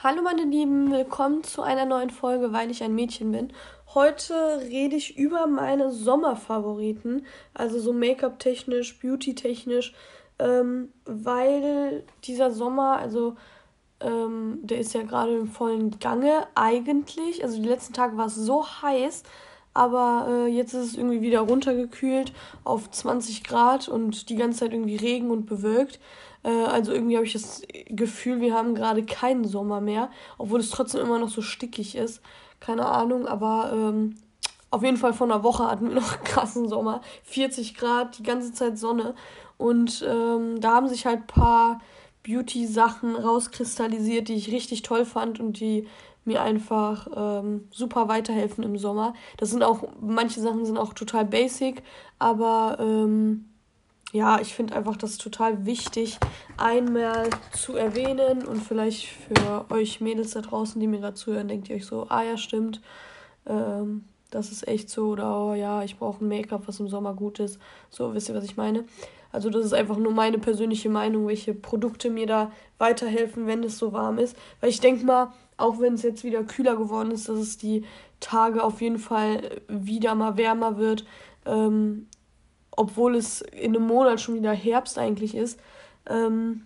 Hallo meine Lieben, willkommen zu einer neuen Folge, weil ich ein Mädchen bin. Heute rede ich über meine Sommerfavoriten, also so Make-up technisch, Beauty technisch, ähm, weil dieser Sommer, also ähm, der ist ja gerade im vollen Gange eigentlich. Also die letzten Tage war es so heiß, aber äh, jetzt ist es irgendwie wieder runtergekühlt auf 20 Grad und die ganze Zeit irgendwie Regen und bewölkt. Äh, also irgendwie habe ich das Gefühl, wir haben gerade keinen Sommer mehr, obwohl es trotzdem immer noch so stickig ist. Keine Ahnung, aber ähm, auf jeden Fall vor einer Woche hatten wir noch einen krassen Sommer. 40 Grad, die ganze Zeit Sonne. Und ähm, da haben sich halt ein paar Beauty-Sachen rauskristallisiert, die ich richtig toll fand und die mir einfach ähm, super weiterhelfen im Sommer. Das sind auch, manche Sachen sind auch total basic, aber ähm, ja, ich finde einfach das total wichtig, einmal zu erwähnen und vielleicht für euch Mädels da draußen, die mir gerade zuhören, denkt ihr euch so, ah ja, stimmt, ähm, das ist echt so oder oh ja, ich brauche ein Make-up, was im Sommer gut ist. So, wisst ihr, was ich meine? Also das ist einfach nur meine persönliche Meinung, welche Produkte mir da weiterhelfen, wenn es so warm ist. Weil ich denke mal, auch wenn es jetzt wieder kühler geworden ist, dass es die Tage auf jeden Fall wieder mal wärmer wird. Ähm, obwohl es in einem Monat schon wieder Herbst eigentlich ist, ähm,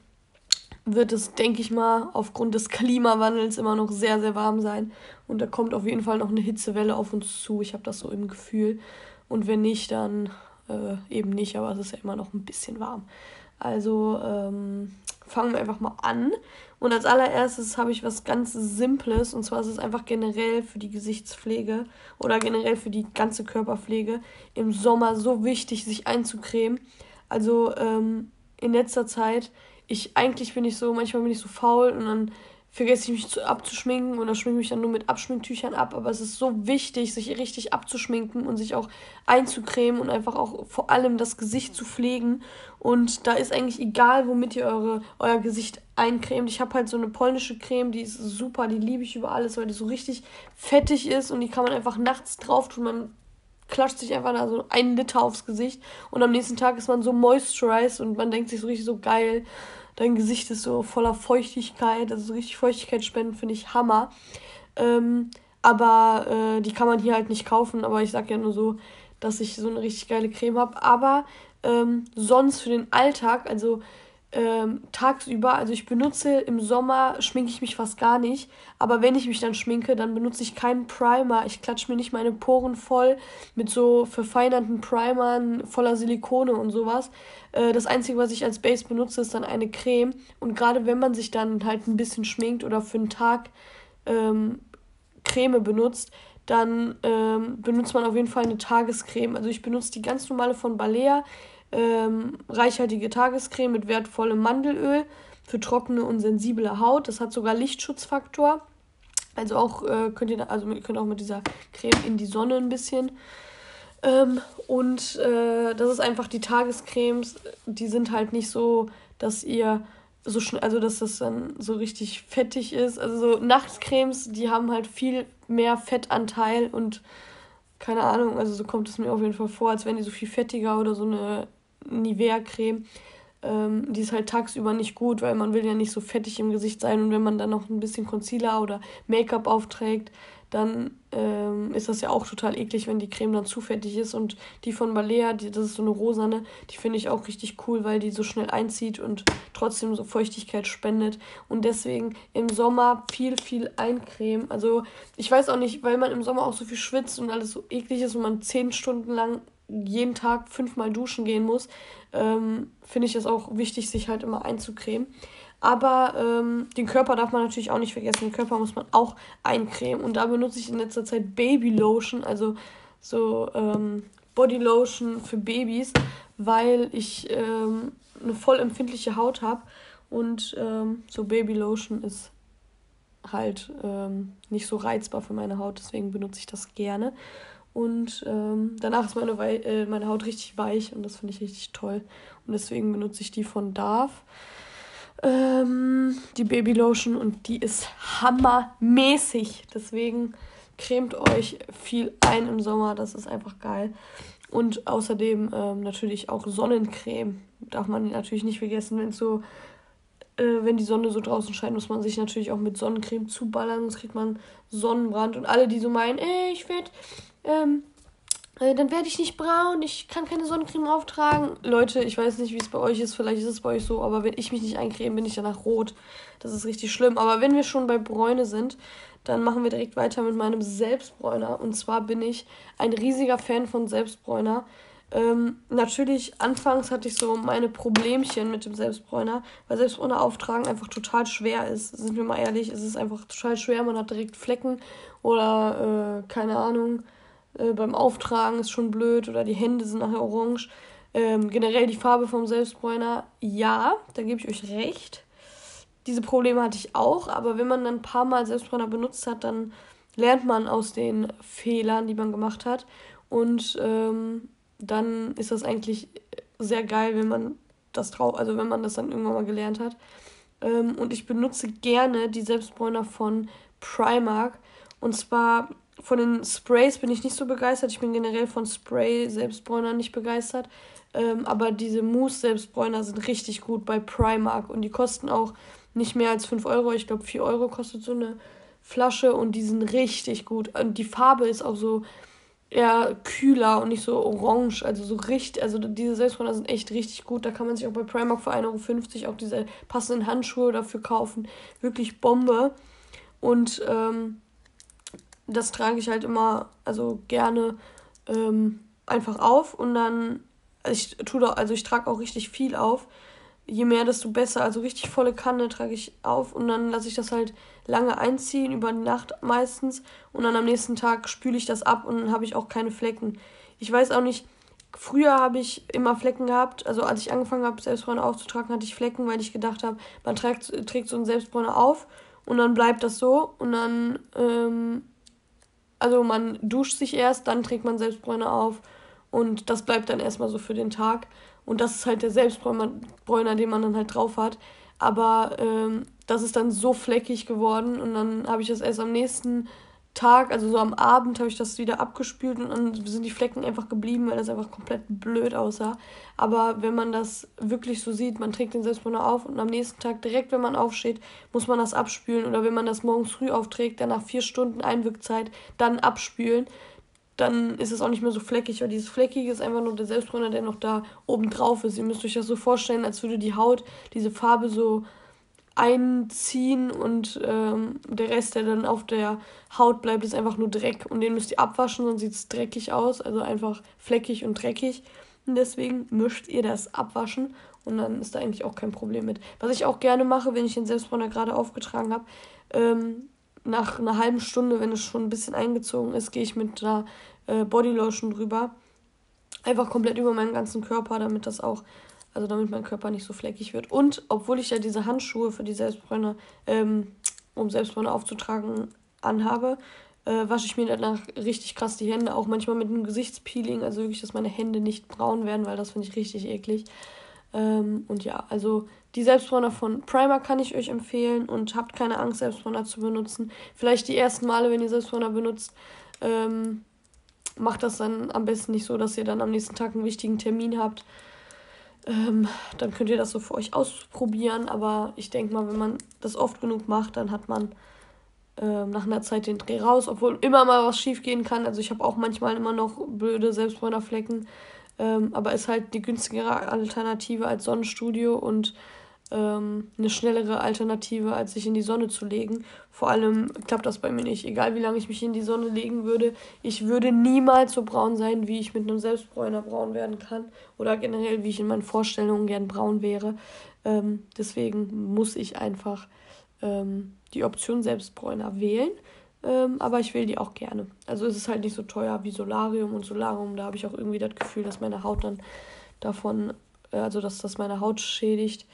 wird es, denke ich mal, aufgrund des Klimawandels immer noch sehr, sehr warm sein. Und da kommt auf jeden Fall noch eine Hitzewelle auf uns zu. Ich habe das so im Gefühl. Und wenn nicht, dann äh, eben nicht, aber es ist ja immer noch ein bisschen warm. Also ähm, fangen wir einfach mal an. Und als allererstes habe ich was ganz Simples. Und zwar ist es einfach generell für die Gesichtspflege oder generell für die ganze Körperpflege im Sommer so wichtig, sich einzucremen. Also ähm, in letzter Zeit, ich eigentlich bin ich so, manchmal bin ich so faul und dann vergesse ich mich zu, abzuschminken oder schminke mich dann nur mit Abschminktüchern ab. Aber es ist so wichtig, sich richtig abzuschminken und sich auch einzucremen und einfach auch vor allem das Gesicht zu pflegen. Und da ist eigentlich egal, womit ihr eure, euer Gesicht eincremt. Ich habe halt so eine polnische Creme, die ist super, die liebe ich über alles, weil die so richtig fettig ist und die kann man einfach nachts drauf tun. Man klatscht sich einfach da so einen Liter aufs Gesicht und am nächsten Tag ist man so moisturized und man denkt sich so richtig so geil dein Gesicht ist so voller Feuchtigkeit, also so richtig Feuchtigkeit spenden, finde ich Hammer. Ähm, aber äh, die kann man hier halt nicht kaufen, aber ich sag ja nur so, dass ich so eine richtig geile Creme habe. Aber ähm, sonst für den Alltag, also ähm, tagsüber, also ich benutze im Sommer, schminke ich mich fast gar nicht, aber wenn ich mich dann schminke, dann benutze ich keinen Primer. Ich klatsche mir nicht meine Poren voll mit so verfeinerten Primern voller Silikone und sowas. Äh, das Einzige, was ich als Base benutze, ist dann eine Creme. Und gerade wenn man sich dann halt ein bisschen schminkt oder für einen Tag ähm, Creme benutzt, dann ähm, benutzt man auf jeden Fall eine Tagescreme. Also ich benutze die ganz normale von Balea ähm, reichhaltige Tagescreme mit wertvollem Mandelöl für trockene und sensible Haut. Das hat sogar Lichtschutzfaktor. Also auch äh, könnt ihr, also könnt auch mit dieser Creme in die Sonne ein bisschen. Ähm, und äh, das ist einfach die Tagescremes, die sind halt nicht so, dass ihr so schnell, also dass das dann so richtig fettig ist. Also so Nachtcremes, die haben halt viel mehr Fettanteil und keine Ahnung, also so kommt es mir auf jeden Fall vor, als wenn die so viel fettiger oder so eine Nivea-Creme. Ähm, die ist halt tagsüber nicht gut, weil man will ja nicht so fettig im Gesicht sein und wenn man dann noch ein bisschen Concealer oder Make-up aufträgt, dann ähm, ist das ja auch total eklig, wenn die Creme dann zu fettig ist. Und die von Balea, die, das ist so eine rosane, die finde ich auch richtig cool, weil die so schnell einzieht und trotzdem so Feuchtigkeit spendet. Und deswegen im Sommer viel, viel eincremen. Also ich weiß auch nicht, weil man im Sommer auch so viel schwitzt und alles so eklig ist und man zehn Stunden lang jeden Tag fünfmal duschen gehen muss, ähm, finde ich es auch wichtig, sich halt immer einzucremen. Aber ähm, den Körper darf man natürlich auch nicht vergessen. Den Körper muss man auch eincremen. Und da benutze ich in letzter Zeit Baby Lotion, also so ähm, Body Lotion für Babys, weil ich ähm, eine voll empfindliche Haut habe. Und ähm, so Baby Lotion ist halt ähm, nicht so reizbar für meine Haut. Deswegen benutze ich das gerne. Und ähm, danach ist meine, äh, meine Haut richtig weich und das finde ich richtig toll. Und deswegen benutze ich die von Dove. Ähm, die Baby Lotion und die ist hammermäßig. Deswegen cremt euch viel ein im Sommer. Das ist einfach geil. Und außerdem ähm, natürlich auch Sonnencreme. Darf man natürlich nicht vergessen, wenn so äh, wenn die Sonne so draußen scheint, muss man sich natürlich auch mit Sonnencreme zuballern, sonst kriegt man Sonnenbrand. Und alle, die so meinen, ey, ich werde, ähm, äh, dann werde ich nicht braun, ich kann keine Sonnencreme auftragen. Leute, ich weiß nicht, wie es bei euch ist, vielleicht ist es bei euch so, aber wenn ich mich nicht eincreme, bin ich danach rot. Das ist richtig schlimm. Aber wenn wir schon bei Bräune sind, dann machen wir direkt weiter mit meinem Selbstbräuner. Und zwar bin ich ein riesiger Fan von Selbstbräuner. Ähm, natürlich, anfangs hatte ich so meine Problemchen mit dem Selbstbräuner, weil Selbstbräuner auftragen einfach total schwer ist. Sind wir mal ehrlich, es ist einfach total schwer. Man hat direkt Flecken oder äh, keine Ahnung. Äh, beim Auftragen ist schon blöd oder die Hände sind nachher orange. Ähm, generell die Farbe vom Selbstbräuner, ja, da gebe ich euch recht. Diese Probleme hatte ich auch, aber wenn man dann ein paar Mal Selbstbräuner benutzt hat, dann lernt man aus den Fehlern, die man gemacht hat. Und ähm, dann ist das eigentlich sehr geil, wenn man das drauf, also wenn man das dann irgendwann mal gelernt hat. Ähm, und ich benutze gerne die Selbstbräuner von Primark. Und zwar von den Sprays bin ich nicht so begeistert. Ich bin generell von Spray-Selbstbräunern nicht begeistert. Ähm, aber diese Mousse-Selbstbräuner sind richtig gut bei Primark. Und die kosten auch nicht mehr als 5 Euro. Ich glaube, 4 Euro kostet so eine Flasche. Und die sind richtig gut. Und die Farbe ist auch so eher kühler und nicht so orange. Also so richtig, also diese Selbstbräuner sind echt richtig gut. Da kann man sich auch bei Primark für 1,50 Euro auch diese passenden Handschuhe dafür kaufen. Wirklich Bombe. Und ähm, das trage ich halt immer, also gerne ähm, einfach auf und dann, also ich tue da, also ich trage auch richtig viel auf. Je mehr, desto besser. Also richtig volle Kanne trage ich auf und dann lasse ich das halt lange einziehen, über die Nacht meistens. Und dann am nächsten Tag spüle ich das ab und dann habe ich auch keine Flecken. Ich weiß auch nicht, früher habe ich immer Flecken gehabt. Also als ich angefangen habe, Selbstbräuner aufzutragen, hatte ich Flecken, weil ich gedacht habe, man trägt, trägt so einen Selbstbräuner auf und dann bleibt das so und dann ähm, also man duscht sich erst, dann trägt man Selbstbräuner auf und das bleibt dann erstmal so für den Tag. Und das ist halt der Selbstbräuner, den man dann halt drauf hat. Aber ähm, das ist dann so fleckig geworden und dann habe ich das erst am nächsten Tag, also so am Abend, habe ich das wieder abgespült und dann sind die Flecken einfach geblieben, weil das einfach komplett blöd aussah. Aber wenn man das wirklich so sieht, man trägt den Selbstbräuner auf und am nächsten Tag, direkt wenn man aufsteht, muss man das abspülen. Oder wenn man das morgens früh aufträgt, dann nach vier Stunden Einwirkzeit, dann abspülen, dann ist es auch nicht mehr so fleckig. Weil dieses Fleckige ist einfach nur der Selbstbräuner, der noch da oben drauf ist. Ihr müsst euch das so vorstellen, als würde die Haut diese Farbe so einziehen und ähm, der Rest, der dann auf der Haut bleibt, ist einfach nur Dreck. Und den müsst ihr abwaschen, sonst sieht es dreckig aus. Also einfach fleckig und dreckig. Und deswegen müsst ihr das abwaschen und dann ist da eigentlich auch kein Problem mit. Was ich auch gerne mache, wenn ich den Selbstbräuner gerade aufgetragen habe, ähm, nach einer halben Stunde, wenn es schon ein bisschen eingezogen ist, gehe ich mit einer äh, Bodylotion drüber. Einfach komplett über meinen ganzen Körper, damit das auch also damit mein Körper nicht so fleckig wird. Und obwohl ich ja diese Handschuhe für die Selbstbräuner, ähm, um Selbstbräuner aufzutragen, anhabe, äh, wasche ich mir danach richtig krass die Hände, auch manchmal mit einem Gesichtspeeling, also wirklich, dass meine Hände nicht braun werden, weil das finde ich richtig eklig. Ähm, und ja, also die Selbstbräuner von Primer kann ich euch empfehlen und habt keine Angst, Selbstbräuner zu benutzen. Vielleicht die ersten Male, wenn ihr Selbstbräuner benutzt, ähm, macht das dann am besten nicht so, dass ihr dann am nächsten Tag einen wichtigen Termin habt. Ähm, dann könnt ihr das so für euch ausprobieren. Aber ich denke mal, wenn man das oft genug macht, dann hat man ähm, nach einer Zeit den Dreh raus, obwohl immer mal was schief gehen kann. Also ich habe auch manchmal immer noch blöde Selbstbräunerflecken. Ähm, aber ist halt die günstigere Alternative als Sonnenstudio und ähm, eine schnellere Alternative, als sich in die Sonne zu legen. Vor allem klappt das bei mir nicht. Egal wie lange ich mich in die Sonne legen würde, ich würde niemals so braun sein, wie ich mit einem Selbstbräuner braun werden kann. Oder generell, wie ich in meinen Vorstellungen gern braun wäre. Ähm, deswegen muss ich einfach ähm, die Option Selbstbräuner wählen. Ähm, aber ich will die auch gerne. Also es ist halt nicht so teuer wie Solarium und Solarium. Da habe ich auch irgendwie das Gefühl, dass meine Haut dann davon, äh, also dass das meine Haut schädigt.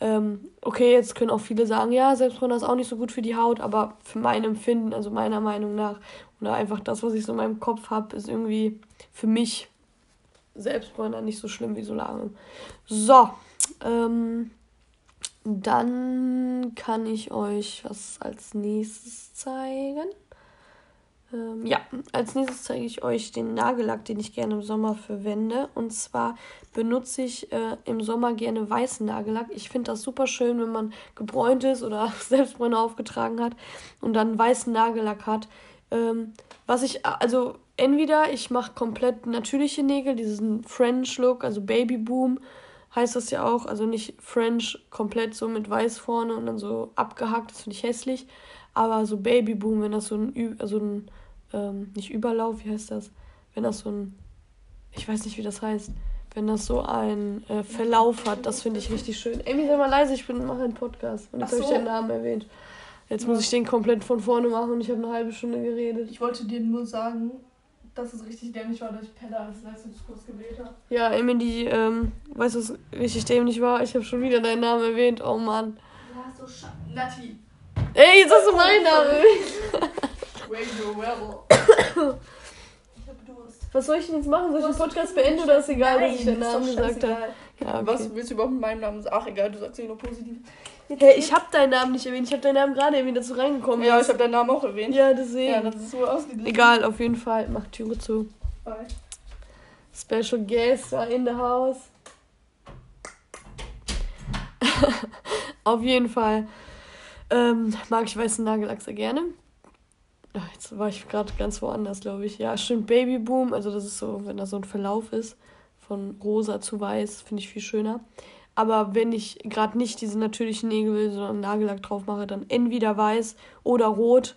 Ähm, okay, jetzt können auch viele sagen, ja, Selbstbräuner ist auch nicht so gut für die Haut, aber für mein Empfinden, also meiner Meinung nach, oder einfach das, was ich so in meinem Kopf habe, ist irgendwie für mich Selbstbräuner nicht so schlimm wie Solarium. So, ähm, dann kann ich euch was als nächstes zeigen. Ähm, ja, als nächstes zeige ich euch den Nagellack, den ich gerne im Sommer verwende. Und zwar benutze ich äh, im Sommer gerne weißen Nagellack. Ich finde das super schön, wenn man gebräunt ist oder Selbstbräuner aufgetragen hat und dann weißen Nagellack hat. Ähm, was ich, also entweder ich mache komplett natürliche Nägel, diesen French Look, also Baby Boom heißt das ja auch. Also nicht French komplett so mit weiß vorne und dann so abgehackt, das finde ich hässlich. Aber so Baby Boom, wenn das so ein, also ein ähm, nicht Überlauf, wie heißt das? Wenn das so ein, ich weiß nicht, wie das heißt, wenn das so ein äh, Verlauf hat, das finde ich richtig schön. Amy, sei mal leise, ich bin mache einen Podcast und jetzt so. habe ich deinen Namen erwähnt. Jetzt ja. muss ich den komplett von vorne machen und ich habe eine halbe Stunde geredet. Ich wollte dir nur sagen, dass es richtig dämlich war, dass ich Pelle als Leistungskurs gewählt habe. Ja, Emily, ähm, weißt du, was richtig dämlich war? Ich habe schon wieder deinen Namen erwähnt. Oh Mann. Du hast so Nati. Ey, jetzt hast du meinen Namen erwähnt. Radio Rebel. Was soll ich denn jetzt machen? Soll ich den Podcast beenden oder ist egal, Nein, dass ich den Namen gesagt habe? Ja, okay. Was willst du überhaupt mit meinem Namen sagen? Ach, egal, du sagst eh nur positiv. Hey, ich habe deinen Namen nicht erwähnt. Ich habe deinen Namen gerade erwähnt, dazu reingekommen Ja, ich habe deinen Namen auch erwähnt. Ja, deswegen. Ja, das ist so ausgeglichen. Egal, auf jeden Fall. Mach Türe zu. Bye. Special Guest in the house. auf jeden Fall ähm, mag ich weißen Nagellack sehr gerne. Ach, jetzt war ich gerade ganz woanders, glaube ich. Ja, stimmt, Babyboom. Also, das ist so, wenn da so ein Verlauf ist, von rosa zu weiß, finde ich viel schöner. Aber wenn ich gerade nicht diese natürlichen Nägel will, sondern Nagellack drauf mache, dann entweder weiß oder rot.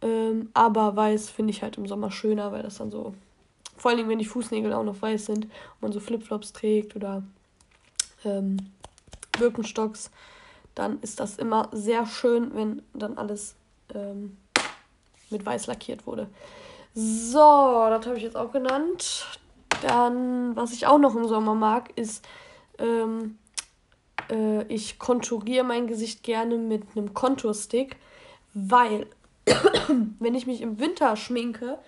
Ähm, aber weiß finde ich halt im Sommer schöner, weil das dann so. Vor allem, wenn die Fußnägel auch noch weiß sind und man so Flipflops trägt oder ähm, Birkenstocks, dann ist das immer sehr schön, wenn dann alles ähm, mit weiß lackiert wurde. So, das habe ich jetzt auch genannt. Dann, was ich auch noch im Sommer mag, ist, ähm, äh, ich konturiere mein Gesicht gerne mit einem Konturstick, weil, wenn ich mich im Winter schminke,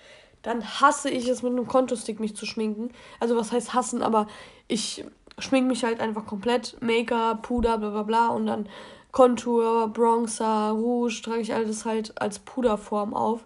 dann hasse ich es mit einem Konturstick mich zu schminken. Also was heißt hassen, aber ich schminke mich halt einfach komplett, Make-up, Puder, bla bla bla und dann Kontur, Bronzer, Rouge trage ich alles halt als Puderform auf.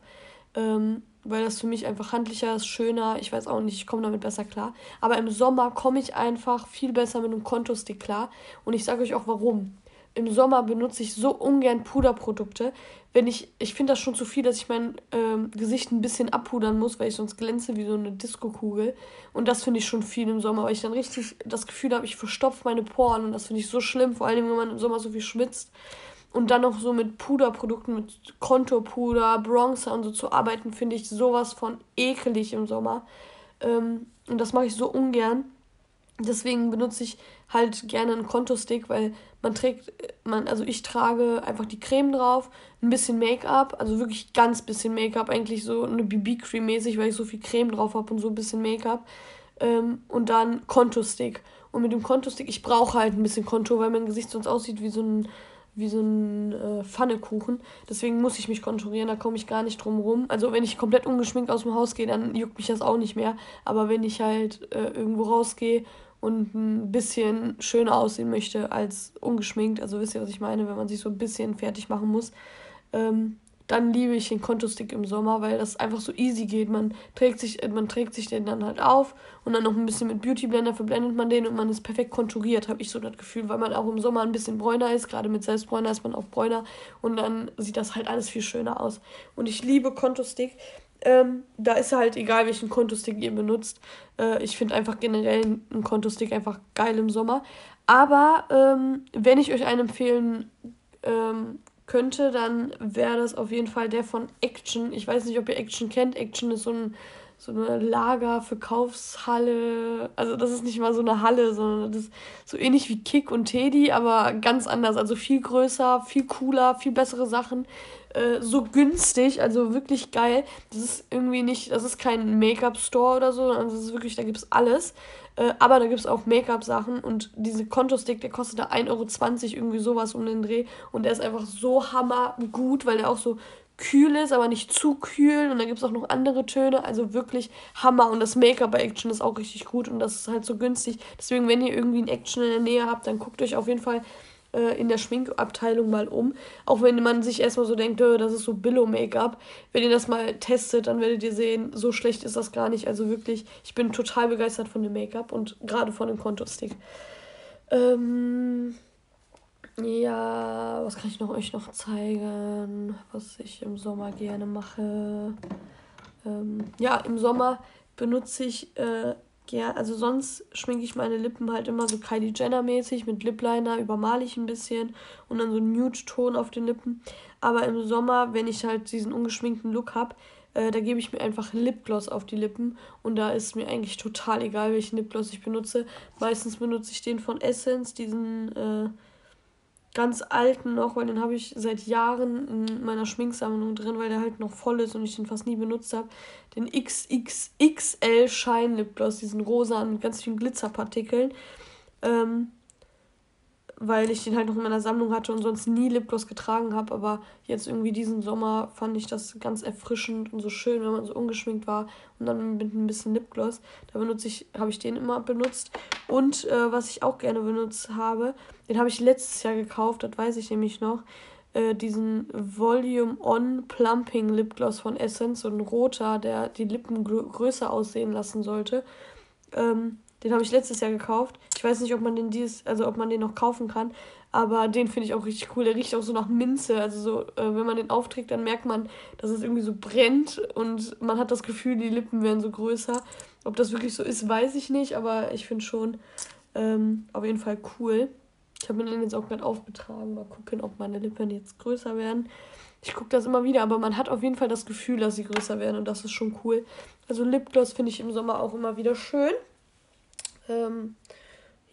Ähm, weil das für mich einfach handlicher ist, schöner. Ich weiß auch nicht, ich komme damit besser klar. Aber im Sommer komme ich einfach viel besser mit einem Kontostick klar. Und ich sage euch auch warum. Im Sommer benutze ich so ungern Puderprodukte. Wenn ich, ich finde das schon zu viel, dass ich mein ähm, Gesicht ein bisschen abpudern muss, weil ich sonst glänze wie so eine Disco-Kugel. Und das finde ich schon viel im Sommer, weil ich dann richtig das Gefühl habe, ich verstopfe meine Poren. Und das finde ich so schlimm, vor allem wenn man im Sommer so viel schwitzt und dann noch so mit Puderprodukten, mit Konturpuder, Bronzer und so zu arbeiten, finde ich sowas von ekelig im Sommer. Ähm, und das mache ich so ungern. Deswegen benutze ich halt gerne einen Kontostick, weil man trägt, man, also ich trage einfach die Creme drauf, ein bisschen Make-up, also wirklich ganz bisschen Make-up, eigentlich so eine BB-Cream mäßig, weil ich so viel Creme drauf habe und so ein bisschen Make-up. Ähm, und dann Kontostick. Und mit dem Kontostick, ich brauche halt ein bisschen Kontur, weil mein Gesicht sonst aussieht wie so ein wie so ein äh, Pfannekuchen. Deswegen muss ich mich konturieren, da komme ich gar nicht drum rum. Also wenn ich komplett ungeschminkt aus dem Haus gehe, dann juckt mich das auch nicht mehr. Aber wenn ich halt äh, irgendwo rausgehe und ein bisschen schöner aussehen möchte als ungeschminkt, also wisst ihr, was ich meine, wenn man sich so ein bisschen fertig machen muss, ähm, dann liebe ich den Kontostick im Sommer, weil das einfach so easy geht. Man trägt sich, äh, man trägt sich den dann halt auf und dann noch ein bisschen mit Beauty Blender verblendet man den und man ist perfekt konturiert, habe ich so das Gefühl, weil man auch im Sommer ein bisschen bräuner ist. Gerade mit Selbstbräuner ist man auch bräuner und dann sieht das halt alles viel schöner aus. Und ich liebe Kontostick. Ähm, da ist halt egal, welchen Kontostick ihr benutzt. Äh, ich finde einfach generell einen Kontostick einfach geil im Sommer. Aber ähm, wenn ich euch einen empfehlen ähm, könnte, dann wäre das auf jeden Fall der von Action. Ich weiß nicht, ob ihr Action kennt. Action ist so, ein, so eine Lagerverkaufshalle. Also das ist nicht mal so eine Halle, sondern das ist so ähnlich wie Kick und Teddy, aber ganz anders. Also viel größer, viel cooler, viel bessere Sachen. Äh, so günstig, also wirklich geil. Das ist irgendwie nicht, das ist kein Make-up-Store oder so, sondern das ist wirklich, da gibt es alles. Äh, aber da gibt es auch Make-up-Sachen und diese Kontostick, der kostet da 1,20 Euro, irgendwie sowas um den Dreh. Und der ist einfach so hammergut, weil der auch so kühl ist, aber nicht zu kühl. Und da gibt es auch noch andere Töne. Also wirklich Hammer. Und das Make-up bei Action ist auch richtig gut und das ist halt so günstig. Deswegen, wenn ihr irgendwie ein Action in der Nähe habt, dann guckt euch auf jeden Fall äh, in der Schminkabteilung mal um. Auch wenn man sich erstmal so denkt, das ist so Billo-Make-up. Wenn ihr das mal testet, dann werdet ihr sehen, so schlecht ist das gar nicht. Also wirklich, ich bin total begeistert von dem Make-up und gerade von dem Kontostick. Ähm, ja, was kann ich noch euch noch zeigen, was ich im Sommer gerne mache? Ähm, ja, im Sommer benutze ich äh, gerne, also sonst schminke ich meine Lippen halt immer so Kylie Jenner mäßig mit Lip Liner, übermale ich ein bisschen und dann so einen Nude-Ton auf den Lippen. Aber im Sommer, wenn ich halt diesen ungeschminkten Look habe, äh, da gebe ich mir einfach Lipgloss auf die Lippen und da ist mir eigentlich total egal, welchen Lipgloss ich benutze. Meistens benutze ich den von Essence, diesen äh, ganz alten noch, weil den habe ich seit Jahren in meiner Schminksammlung drin, weil der halt noch voll ist und ich den fast nie benutzt habe. Den XXXL Shine Lip Gloss, diesen rosa mit ganz vielen Glitzerpartikeln. Ähm, weil ich den halt noch in meiner Sammlung hatte und sonst nie Lipgloss getragen habe. Aber jetzt irgendwie diesen Sommer fand ich das ganz erfrischend und so schön, wenn man so ungeschminkt war und dann mit ein bisschen Lipgloss. Da benutze ich, habe ich den immer benutzt. Und äh, was ich auch gerne benutzt habe, den habe ich letztes Jahr gekauft, das weiß ich nämlich noch. Äh, diesen Volume On Plumping Lipgloss von Essence, so ein roter, der die Lippen größer aussehen lassen sollte. Ähm, den habe ich letztes Jahr gekauft. Ich weiß nicht, ob man den dieses, also ob man den noch kaufen kann, aber den finde ich auch richtig cool. Der riecht auch so nach Minze. Also so, äh, wenn man den aufträgt, dann merkt man, dass es irgendwie so brennt und man hat das Gefühl, die Lippen werden so größer. Ob das wirklich so ist, weiß ich nicht, aber ich finde schon ähm, auf jeden Fall cool. Ich habe mir den jetzt auch gerade aufgetragen. Mal gucken, ob meine Lippen jetzt größer werden. Ich gucke das immer wieder, aber man hat auf jeden Fall das Gefühl, dass sie größer werden und das ist schon cool. Also Lipgloss finde ich im Sommer auch immer wieder schön. Ähm,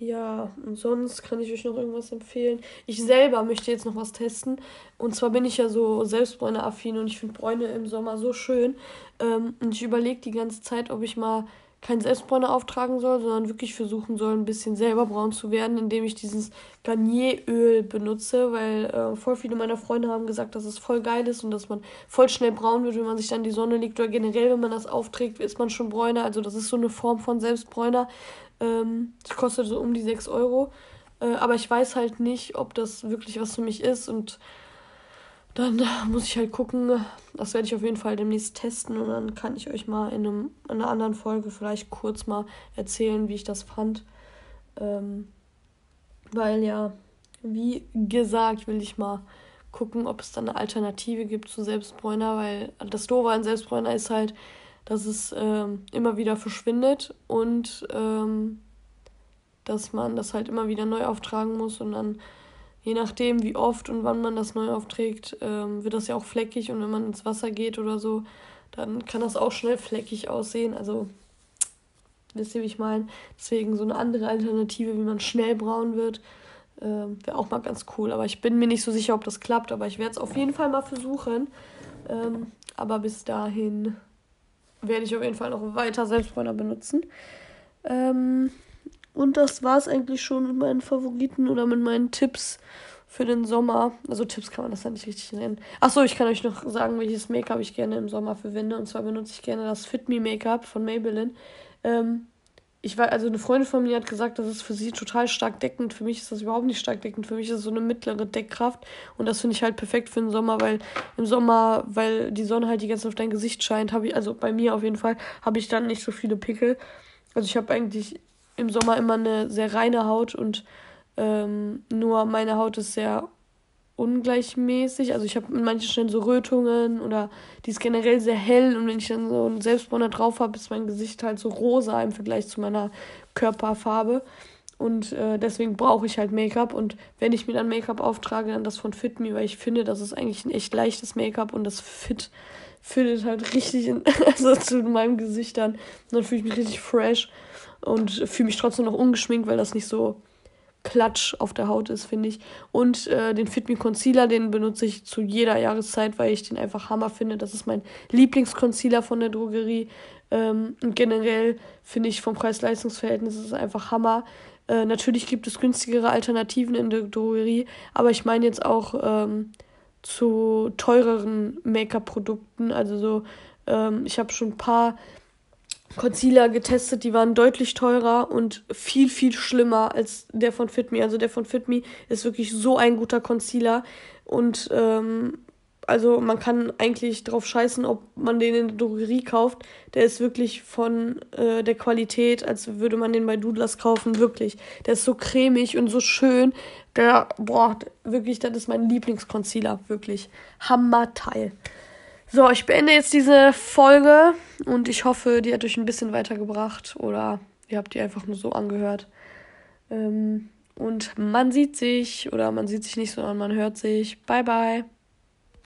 ja, und sonst kann ich euch noch irgendwas empfehlen. Ich selber möchte jetzt noch was testen. Und zwar bin ich ja so Selbstbräune-affin und ich finde Bräune im Sommer so schön. Ähm, und ich überlege die ganze Zeit, ob ich mal kein Selbstbräune auftragen soll, sondern wirklich versuchen soll, ein bisschen selber braun zu werden, indem ich dieses Garnieröl benutze, weil äh, voll viele meiner Freunde haben gesagt, dass es voll geil ist und dass man voll schnell braun wird, wenn man sich dann die Sonne legt oder generell, wenn man das aufträgt, ist man schon bräuner. Also das ist so eine Form von Selbstbräuner. Ähm, das kostet so um die 6 Euro. Äh, aber ich weiß halt nicht, ob das wirklich was für mich ist. Und dann muss ich halt gucken. Das werde ich auf jeden Fall demnächst testen. Und dann kann ich euch mal in, einem, in einer anderen Folge vielleicht kurz mal erzählen, wie ich das fand. Ähm, weil ja, wie gesagt, will ich mal gucken, ob es da eine Alternative gibt zu Selbstbräuner, weil das Doofe an Selbstbräuner ist halt, dass es ähm, immer wieder verschwindet und ähm, dass man das halt immer wieder neu auftragen muss und dann je nachdem, wie oft und wann man das neu aufträgt, ähm, wird das ja auch fleckig und wenn man ins Wasser geht oder so, dann kann das auch schnell fleckig aussehen. Also wisst ihr, wie ich meine? Deswegen so eine andere Alternative, wie man schnell braun wird, ähm, wäre auch mal ganz cool. Aber ich bin mir nicht so sicher, ob das klappt, aber ich werde es auf jeden Fall mal versuchen. Ähm, aber bis dahin werde ich auf jeden Fall noch weiter Selbstbräuner benutzen. Ähm, und das war es eigentlich schon mit meinen Favoriten oder mit meinen Tipps für den Sommer. Also Tipps kann man das ja nicht richtig nennen. Achso, ich kann euch noch sagen, welches Make-up ich gerne im Sommer verwende. Und zwar benutze ich gerne das Fit Me Make-up von Maybelline. Ähm, ich war, also eine Freundin von mir hat gesagt, das ist für sie total stark deckend. Für mich ist das überhaupt nicht stark deckend. Für mich ist es so eine mittlere Deckkraft. Und das finde ich halt perfekt für den Sommer, weil im Sommer, weil die Sonne halt die ganze Zeit auf dein Gesicht scheint, habe ich, also bei mir auf jeden Fall, habe ich dann nicht so viele Pickel. Also ich habe eigentlich im Sommer immer eine sehr reine Haut und ähm, nur meine Haut ist sehr ungleichmäßig. Also ich habe in manchen Stellen so Rötungen oder die ist generell sehr hell und wenn ich dann so einen Selbstbräuner drauf habe, ist mein Gesicht halt so rosa im Vergleich zu meiner Körperfarbe. Und äh, deswegen brauche ich halt Make-up. Und wenn ich mir dann Make-up auftrage, dann das von Fit Me, weil ich finde, das ist eigentlich ein echt leichtes Make-up und das fit, fittet halt richtig in, also zu meinem Gesicht dann. Und dann fühle ich mich richtig fresh und fühle mich trotzdem noch ungeschminkt, weil das nicht so Klatsch auf der Haut ist, finde ich. Und äh, den Fit Me Concealer, den benutze ich zu jeder Jahreszeit, weil ich den einfach Hammer finde. Das ist mein Lieblingsconcealer von der Drogerie. Ähm, und generell finde ich vom Preis-Leistungs-Verhältnis ist es einfach Hammer. Äh, natürlich gibt es günstigere Alternativen in der Drogerie, aber ich meine jetzt auch ähm, zu teureren Make-up-Produkten. Also so, ähm, ich habe schon ein paar Concealer getestet, die waren deutlich teurer und viel, viel schlimmer als der von Fit Me. Also der von Fit Me ist wirklich so ein guter Concealer. Und ähm, also man kann eigentlich drauf scheißen, ob man den in der Drogerie kauft. Der ist wirklich von äh, der Qualität, als würde man den bei Doodlers kaufen, wirklich. Der ist so cremig und so schön. Der, boah, wirklich, das ist mein Lieblingsconcealer, wirklich. Hammerteil. So, ich beende jetzt diese Folge und ich hoffe, die hat euch ein bisschen weitergebracht oder ihr habt die einfach nur so angehört. Ähm, und man sieht sich oder man sieht sich nicht, sondern man hört sich. Bye, bye.